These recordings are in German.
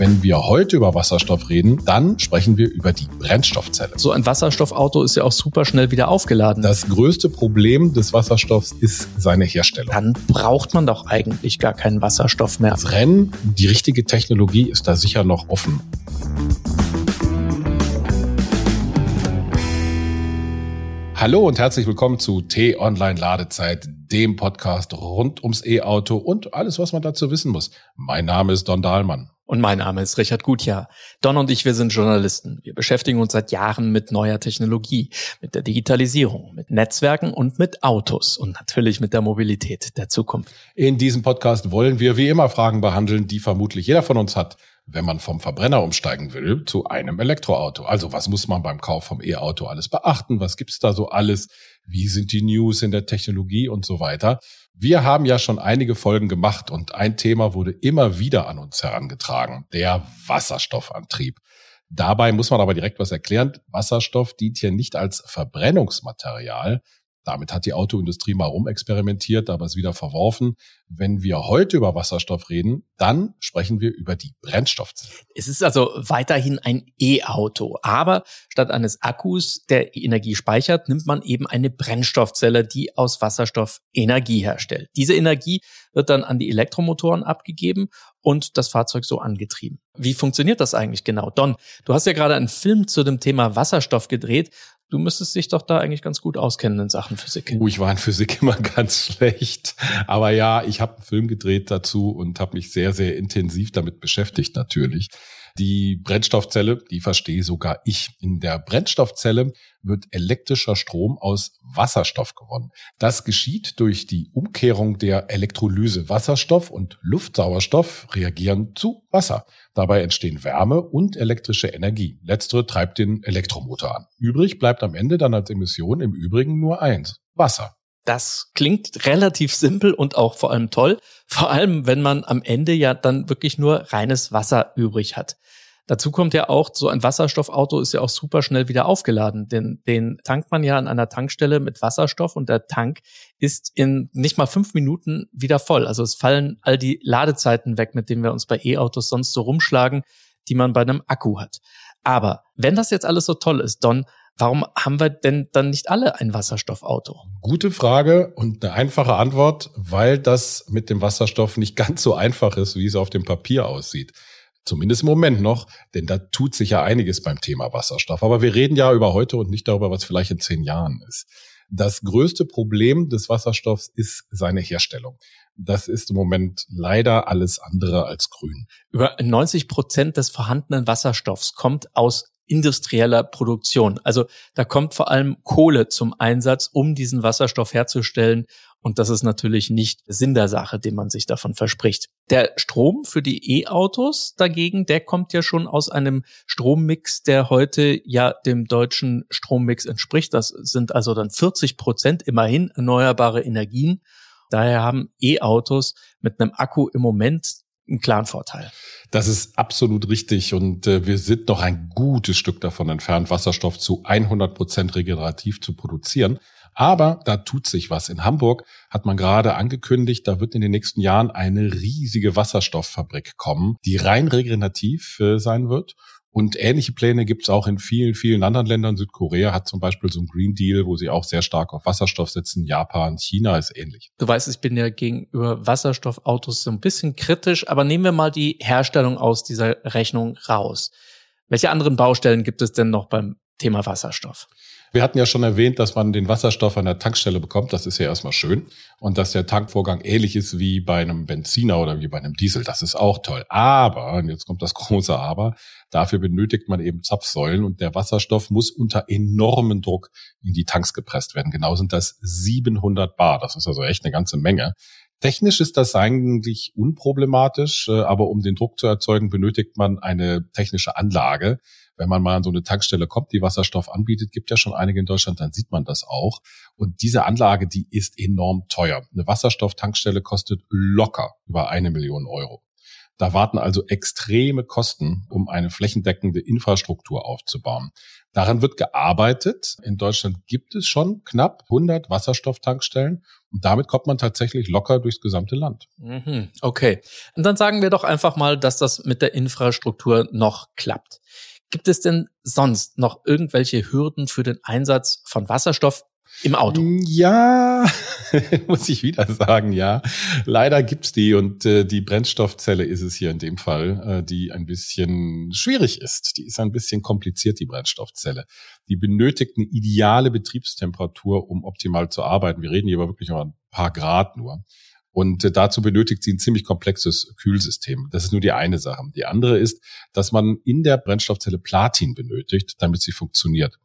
Wenn wir heute über Wasserstoff reden, dann sprechen wir über die Brennstoffzelle. So ein Wasserstoffauto ist ja auch super schnell wieder aufgeladen. Das größte Problem des Wasserstoffs ist seine Herstellung. Dann braucht man doch eigentlich gar keinen Wasserstoff mehr. Das Rennen, die richtige Technologie ist da sicher noch offen. Hallo und herzlich willkommen zu T-Online Ladezeit, dem Podcast rund ums E-Auto und alles, was man dazu wissen muss. Mein Name ist Don Dahlmann. Und mein Name ist Richard Gutjahr. Don und ich, wir sind Journalisten. Wir beschäftigen uns seit Jahren mit neuer Technologie, mit der Digitalisierung, mit Netzwerken und mit Autos und natürlich mit der Mobilität der Zukunft. In diesem Podcast wollen wir wie immer Fragen behandeln, die vermutlich jeder von uns hat wenn man vom Verbrenner umsteigen will zu einem Elektroauto. Also was muss man beim Kauf vom E-Auto alles beachten? Was gibt's da so alles? Wie sind die News in der Technologie und so weiter? Wir haben ja schon einige Folgen gemacht und ein Thema wurde immer wieder an uns herangetragen, der Wasserstoffantrieb. Dabei muss man aber direkt was erklären. Wasserstoff dient hier nicht als Verbrennungsmaterial, damit hat die Autoindustrie mal rumexperimentiert, aber es wieder verworfen. Wenn wir heute über Wasserstoff reden, dann sprechen wir über die Brennstoffzelle. Es ist also weiterhin ein E-Auto, aber statt eines Akkus, der Energie speichert, nimmt man eben eine Brennstoffzelle, die aus Wasserstoff Energie herstellt. Diese Energie wird dann an die Elektromotoren abgegeben und das Fahrzeug so angetrieben. Wie funktioniert das eigentlich genau? Don, du hast ja gerade einen Film zu dem Thema Wasserstoff gedreht. Du müsstest dich doch da eigentlich ganz gut auskennen in Sachen Physik. Oh, ich war in Physik immer ganz schlecht. Aber ja, ich habe einen Film gedreht dazu und habe mich sehr, sehr intensiv damit beschäftigt natürlich. Die Brennstoffzelle, die verstehe sogar ich. In der Brennstoffzelle wird elektrischer Strom aus Wasserstoff gewonnen. Das geschieht durch die Umkehrung der Elektrolyse. Wasserstoff und Luftsauerstoff reagieren zu Wasser. Dabei entstehen Wärme und elektrische Energie. Letztere treibt den Elektromotor an. Übrig bleibt am Ende dann als Emission im Übrigen nur eins. Wasser. Das klingt relativ simpel und auch vor allem toll. Vor allem, wenn man am Ende ja dann wirklich nur reines Wasser übrig hat. Dazu kommt ja auch, so ein Wasserstoffauto ist ja auch super schnell wieder aufgeladen, denn den tankt man ja an einer Tankstelle mit Wasserstoff und der Tank ist in nicht mal fünf Minuten wieder voll. Also es fallen all die Ladezeiten weg, mit denen wir uns bei E-Autos sonst so rumschlagen, die man bei einem Akku hat. Aber wenn das jetzt alles so toll ist, Don, Warum haben wir denn dann nicht alle ein Wasserstoffauto? Gute Frage und eine einfache Antwort, weil das mit dem Wasserstoff nicht ganz so einfach ist, wie es auf dem Papier aussieht. Zumindest im Moment noch, denn da tut sich ja einiges beim Thema Wasserstoff. Aber wir reden ja über heute und nicht darüber, was vielleicht in zehn Jahren ist. Das größte Problem des Wasserstoffs ist seine Herstellung. Das ist im Moment leider alles andere als grün. Über 90 Prozent des vorhandenen Wasserstoffs kommt aus industrieller Produktion. Also da kommt vor allem Kohle zum Einsatz, um diesen Wasserstoff herzustellen. Und das ist natürlich nicht Sinn der Sache, den man sich davon verspricht. Der Strom für die E-Autos dagegen, der kommt ja schon aus einem Strommix, der heute ja dem deutschen Strommix entspricht. Das sind also dann 40 Prozent immerhin erneuerbare Energien. Daher haben E-Autos mit einem Akku im Moment einen klaren Vorteil. Das ist absolut richtig und äh, wir sind noch ein gutes Stück davon entfernt, Wasserstoff zu 100 Prozent regenerativ zu produzieren. Aber da tut sich was. In Hamburg hat man gerade angekündigt, da wird in den nächsten Jahren eine riesige Wasserstofffabrik kommen, die rein regenerativ äh, sein wird und ähnliche Pläne gibt es auch in vielen, vielen anderen Ländern. Südkorea hat zum Beispiel so einen Green Deal, wo sie auch sehr stark auf Wasserstoff setzen. Japan, China ist ähnlich. Du weißt, ich bin ja gegenüber Wasserstoffautos so ein bisschen kritisch, aber nehmen wir mal die Herstellung aus dieser Rechnung raus. Welche anderen Baustellen gibt es denn noch beim Thema Wasserstoff? Wir hatten ja schon erwähnt, dass man den Wasserstoff an der Tankstelle bekommt. Das ist ja erstmal schön. Und dass der Tankvorgang ähnlich ist wie bei einem Benziner oder wie bei einem Diesel. Das ist auch toll. Aber, und jetzt kommt das große Aber, dafür benötigt man eben Zapfsäulen und der Wasserstoff muss unter enormen Druck in die Tanks gepresst werden. Genau sind das 700 Bar. Das ist also echt eine ganze Menge. Technisch ist das eigentlich unproblematisch, äh, aber um den Druck zu erzeugen, benötigt man eine technische Anlage wenn man mal an so eine Tankstelle kommt, die Wasserstoff anbietet, gibt ja schon einige in Deutschland, dann sieht man das auch. Und diese Anlage, die ist enorm teuer. Eine Wasserstofftankstelle kostet locker über eine Million Euro. Da warten also extreme Kosten, um eine flächendeckende Infrastruktur aufzubauen. Daran wird gearbeitet. In Deutschland gibt es schon knapp 100 Wasserstofftankstellen Und damit kommt man tatsächlich locker durchs gesamte Land. Mhm, okay. Und dann sagen wir doch einfach mal, dass das mit der Infrastruktur noch klappt. Gibt es denn sonst noch irgendwelche Hürden für den Einsatz von Wasserstoff im Auto? Ja, muss ich wieder sagen, ja. Leider gibt's die und äh, die Brennstoffzelle ist es hier in dem Fall, äh, die ein bisschen schwierig ist. Die ist ein bisschen kompliziert, die Brennstoffzelle. Die benötigt eine ideale Betriebstemperatur, um optimal zu arbeiten. Wir reden hier aber wirklich über ein paar Grad nur. Und äh, dazu benötigt sie ein ziemlich komplexes Kühlsystem. Das ist nur die eine Sache. Die andere ist, dass man in der Brennstoffzelle Platin benötigt, damit sie funktioniert.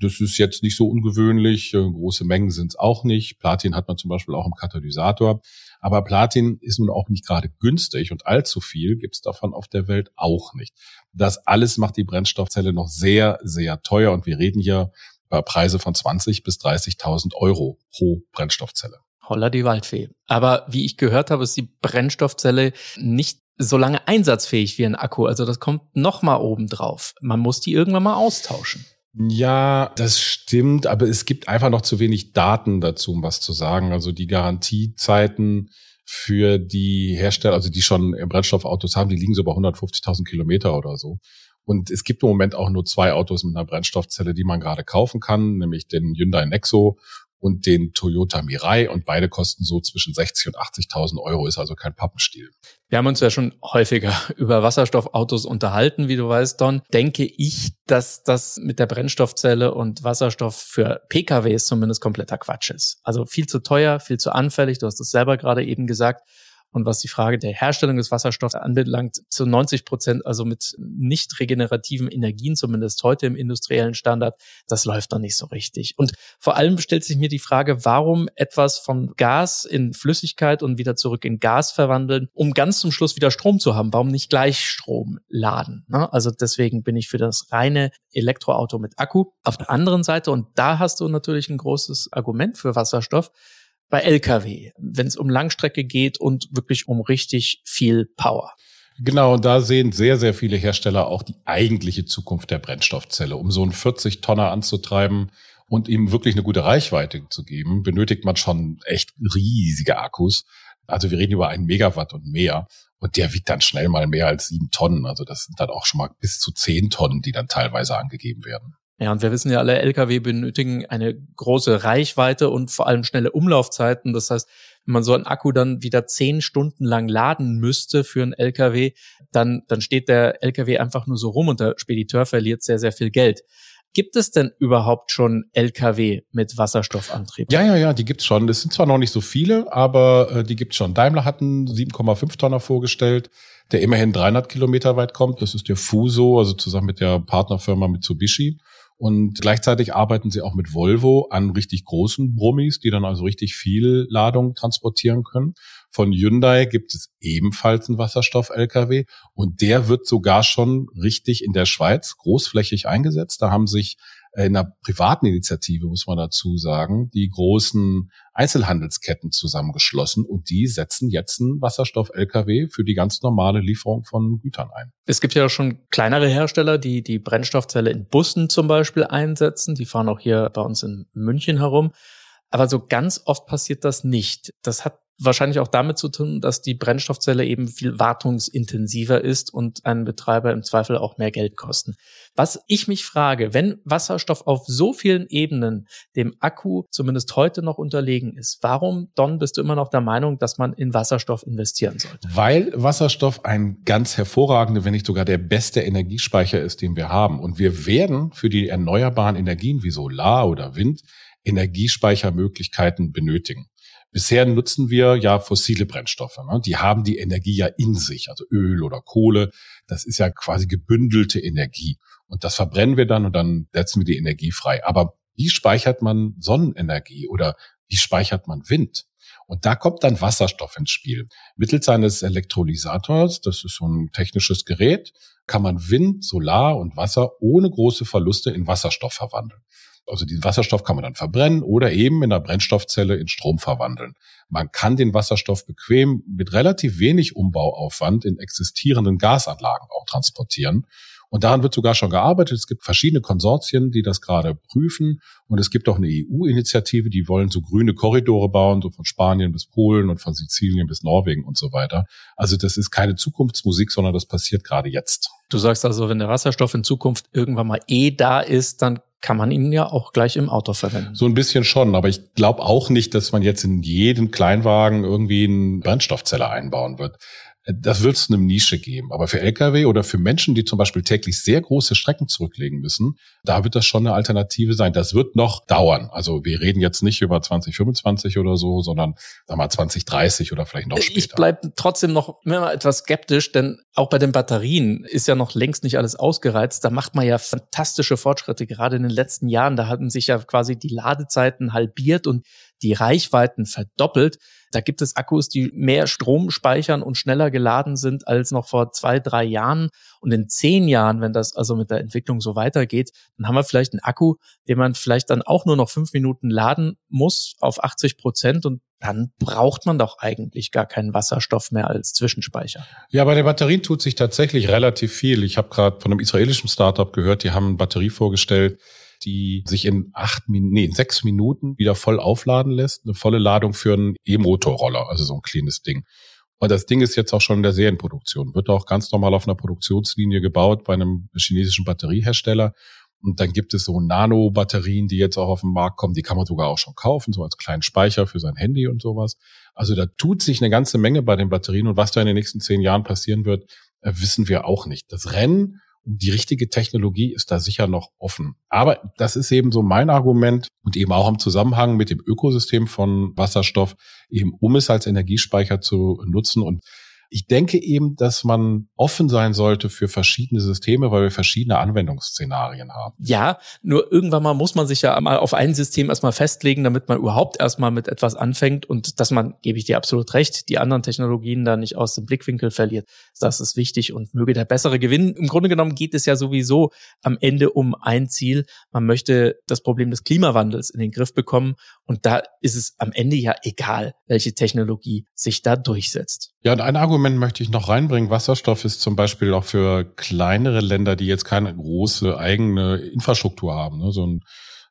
Das ist jetzt nicht so ungewöhnlich. Äh, große Mengen sind es auch nicht. Platin hat man zum Beispiel auch im Katalysator. Aber Platin ist nun auch nicht gerade günstig und allzu viel gibt es davon auf der Welt auch nicht. Das alles macht die Brennstoffzelle noch sehr, sehr teuer und wir reden hier über Preise von 20 bis 30.000 Euro pro Brennstoffzelle. Holla die Waldfee. Aber wie ich gehört habe, ist die Brennstoffzelle nicht so lange einsatzfähig wie ein Akku. Also das kommt noch mal oben drauf. Man muss die irgendwann mal austauschen. Ja, das stimmt, aber es gibt einfach noch zu wenig Daten dazu, um was zu sagen. Also die Garantiezeiten für die Hersteller, also die schon Brennstoffautos haben, die liegen so bei 150.000 Kilometer oder so. Und es gibt im Moment auch nur zwei Autos mit einer Brennstoffzelle, die man gerade kaufen kann, nämlich den Hyundai Nexo und den Toyota Mirai und beide kosten so zwischen 60 und 80.000 Euro, ist also kein Pappenstiel. Wir haben uns ja schon häufiger über Wasserstoffautos unterhalten, wie du weißt, Don. Denke ich, dass das mit der Brennstoffzelle und Wasserstoff für PKWs zumindest kompletter Quatsch ist. Also viel zu teuer, viel zu anfällig. Du hast es selber gerade eben gesagt und was die Frage der Herstellung des Wasserstoffs anbelangt, zu 90 Prozent, also mit nicht regenerativen Energien, zumindest heute im industriellen Standard, das läuft noch nicht so richtig. Und vor allem stellt sich mir die Frage, warum etwas von Gas in Flüssigkeit und wieder zurück in Gas verwandeln, um ganz zum Schluss wieder Strom zu haben. Warum nicht gleich Strom laden? Ne? Also deswegen bin ich für das reine Elektroauto mit Akku. Auf der anderen Seite, und da hast du natürlich ein großes Argument für Wasserstoff, bei Lkw, wenn es um Langstrecke geht und wirklich um richtig viel Power. Genau, und da sehen sehr, sehr viele Hersteller auch die eigentliche Zukunft der Brennstoffzelle. Um so einen 40 Tonner anzutreiben und ihm wirklich eine gute Reichweite zu geben, benötigt man schon echt riesige Akkus. Also wir reden über einen Megawatt und mehr. Und der wiegt dann schnell mal mehr als sieben Tonnen. Also das sind dann auch schon mal bis zu zehn Tonnen, die dann teilweise angegeben werden. Ja, und wir wissen ja alle, Lkw benötigen eine große Reichweite und vor allem schnelle Umlaufzeiten. Das heißt, wenn man so einen Akku dann wieder zehn Stunden lang laden müsste für einen Lkw, dann, dann steht der Lkw einfach nur so rum und der Spediteur verliert sehr, sehr viel Geld. Gibt es denn überhaupt schon Lkw mit Wasserstoffantrieb? Ja, ja, ja, die gibt's schon. Das sind zwar noch nicht so viele, aber äh, die gibt's schon. Daimler hat einen 7,5 Tonner vorgestellt, der immerhin 300 Kilometer weit kommt. Das ist der Fuso, also zusammen mit der Partnerfirma Mitsubishi. Und gleichzeitig arbeiten sie auch mit Volvo an richtig großen Brummis, die dann also richtig viel Ladung transportieren können. Von Hyundai gibt es ebenfalls einen Wasserstoff-Lkw und der wird sogar schon richtig in der Schweiz großflächig eingesetzt. Da haben sich in einer privaten Initiative, muss man dazu sagen, die großen Einzelhandelsketten zusammengeschlossen und die setzen jetzt einen Wasserstoff-Lkw für die ganz normale Lieferung von Gütern ein. Es gibt ja schon kleinere Hersteller, die die Brennstoffzelle in Bussen zum Beispiel einsetzen. Die fahren auch hier bei uns in München herum. Aber so ganz oft passiert das nicht. Das hat wahrscheinlich auch damit zu tun, dass die Brennstoffzelle eben viel wartungsintensiver ist und einen Betreiber im Zweifel auch mehr Geld kosten. Was ich mich frage, wenn Wasserstoff auf so vielen Ebenen dem Akku zumindest heute noch unterlegen ist, warum, Don, bist du immer noch der Meinung, dass man in Wasserstoff investieren sollte? Weil Wasserstoff ein ganz hervorragender, wenn nicht sogar der beste Energiespeicher ist, den wir haben. Und wir werden für die erneuerbaren Energien wie Solar oder Wind Energiespeichermöglichkeiten benötigen. Bisher nutzen wir ja fossile Brennstoffe. Ne? Die haben die Energie ja in sich, also Öl oder Kohle. Das ist ja quasi gebündelte Energie. Und das verbrennen wir dann und dann setzen wir die Energie frei. Aber wie speichert man Sonnenenergie oder wie speichert man Wind? Und da kommt dann Wasserstoff ins Spiel. Mittels eines Elektrolysators, das ist so ein technisches Gerät, kann man Wind, Solar und Wasser ohne große Verluste in Wasserstoff verwandeln. Also diesen Wasserstoff kann man dann verbrennen oder eben in der Brennstoffzelle in Strom verwandeln. Man kann den Wasserstoff bequem mit relativ wenig Umbauaufwand in existierenden Gasanlagen auch transportieren. Und daran wird sogar schon gearbeitet. Es gibt verschiedene Konsortien, die das gerade prüfen. Und es gibt auch eine EU-Initiative, die wollen so grüne Korridore bauen, so von Spanien bis Polen und von Sizilien bis Norwegen und so weiter. Also das ist keine Zukunftsmusik, sondern das passiert gerade jetzt. Du sagst also, wenn der Wasserstoff in Zukunft irgendwann mal eh da ist, dann kann man ihn ja auch gleich im Auto verwenden. So ein bisschen schon, aber ich glaube auch nicht, dass man jetzt in jeden Kleinwagen irgendwie einen Brennstoffzelle einbauen wird. Das wird es eine Nische geben. Aber für Lkw oder für Menschen, die zum Beispiel täglich sehr große Strecken zurücklegen müssen, da wird das schon eine Alternative sein. Das wird noch dauern. Also wir reden jetzt nicht über 2025 oder so, sondern sag mal 2030 oder vielleicht noch später. Ich bleibe trotzdem noch immer etwas skeptisch, denn auch bei den Batterien ist ja noch längst nicht alles ausgereizt. Da macht man ja fantastische Fortschritte. Gerade in den letzten Jahren, da hatten sich ja quasi die Ladezeiten halbiert und die Reichweiten verdoppelt. Da gibt es Akkus, die mehr Strom speichern und schneller geladen sind als noch vor zwei, drei Jahren. Und in zehn Jahren, wenn das also mit der Entwicklung so weitergeht, dann haben wir vielleicht einen Akku, den man vielleicht dann auch nur noch fünf Minuten laden muss auf 80 Prozent und dann braucht man doch eigentlich gar keinen Wasserstoff mehr als Zwischenspeicher. Ja, bei den Batterien tut sich tatsächlich relativ viel. Ich habe gerade von einem israelischen Startup gehört, die haben eine Batterie vorgestellt, die sich in acht, nee, in sechs Minuten wieder voll aufladen lässt. Eine volle Ladung für einen E-Motorroller, also so ein kleines Ding. Und das Ding ist jetzt auch schon in der Serienproduktion, wird auch ganz normal auf einer Produktionslinie gebaut bei einem chinesischen Batteriehersteller. Und dann gibt es so Nano-Batterien, die jetzt auch auf den Markt kommen. Die kann man sogar auch schon kaufen, so als kleinen Speicher für sein Handy und sowas. Also da tut sich eine ganze Menge bei den Batterien. Und was da in den nächsten zehn Jahren passieren wird, äh, wissen wir auch nicht. Das Rennen die richtige Technologie ist da sicher noch offen. Aber das ist eben so mein Argument und eben auch im Zusammenhang mit dem Ökosystem von Wasserstoff, eben um es als Energiespeicher zu nutzen. Und ich denke eben, dass man offen sein sollte für verschiedene Systeme, weil wir verschiedene Anwendungsszenarien haben. Ja, nur irgendwann mal muss man sich ja mal auf ein System erstmal festlegen, damit man überhaupt erstmal mit etwas anfängt und dass man, gebe ich dir absolut recht, die anderen Technologien da nicht aus dem Blickwinkel verliert. Das ist wichtig und möge der bessere gewinnen. Im Grunde genommen geht es ja sowieso am Ende um ein Ziel. Man möchte das Problem des Klimawandels in den Griff bekommen und da ist es am Ende ja egal, welche Technologie sich da durchsetzt. Ja, und ein Argument möchte ich noch reinbringen. Wasserstoff ist zum Beispiel auch für kleinere Länder, die jetzt keine große eigene Infrastruktur haben, ne? so ein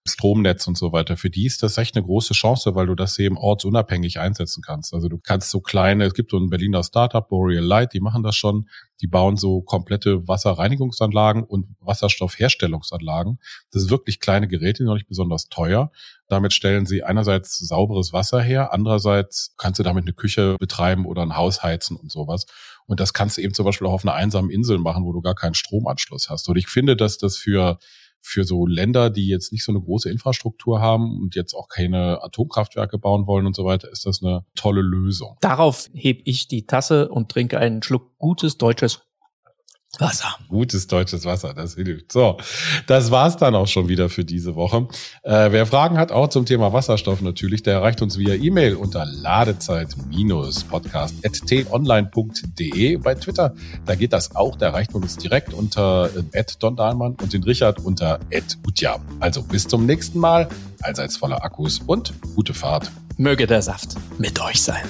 Stromnetz und so weiter. Für die ist das echt eine große Chance, weil du das eben ortsunabhängig einsetzen kannst. Also du kannst so kleine, es gibt so ein Berliner Startup, Boreal Light, die machen das schon. Die bauen so komplette Wasserreinigungsanlagen und Wasserstoffherstellungsanlagen. Das sind wirklich kleine Geräte, noch nicht besonders teuer. Damit stellen sie einerseits sauberes Wasser her, andererseits kannst du damit eine Küche betreiben oder ein Haus heizen und sowas. Und das kannst du eben zum Beispiel auch auf einer einsamen Insel machen, wo du gar keinen Stromanschluss hast. Und ich finde, dass das für für so Länder, die jetzt nicht so eine große Infrastruktur haben und jetzt auch keine Atomkraftwerke bauen wollen und so weiter, ist das eine tolle Lösung. Darauf heb ich die Tasse und trinke einen Schluck gutes deutsches Wasser. Gutes deutsches Wasser, das hilft. So, das war's dann auch schon wieder für diese Woche. Äh, wer Fragen hat, auch zum Thema Wasserstoff natürlich, der erreicht uns via E-Mail unter ladezeit-podcast.tonline.de. Bei Twitter, da geht das auch, da erreicht man uns direkt unter äh, Don Dahlmann und den Richard unter Utja. Also bis zum nächsten Mal, allseits voller Akkus und gute Fahrt. Möge der Saft mit euch sein.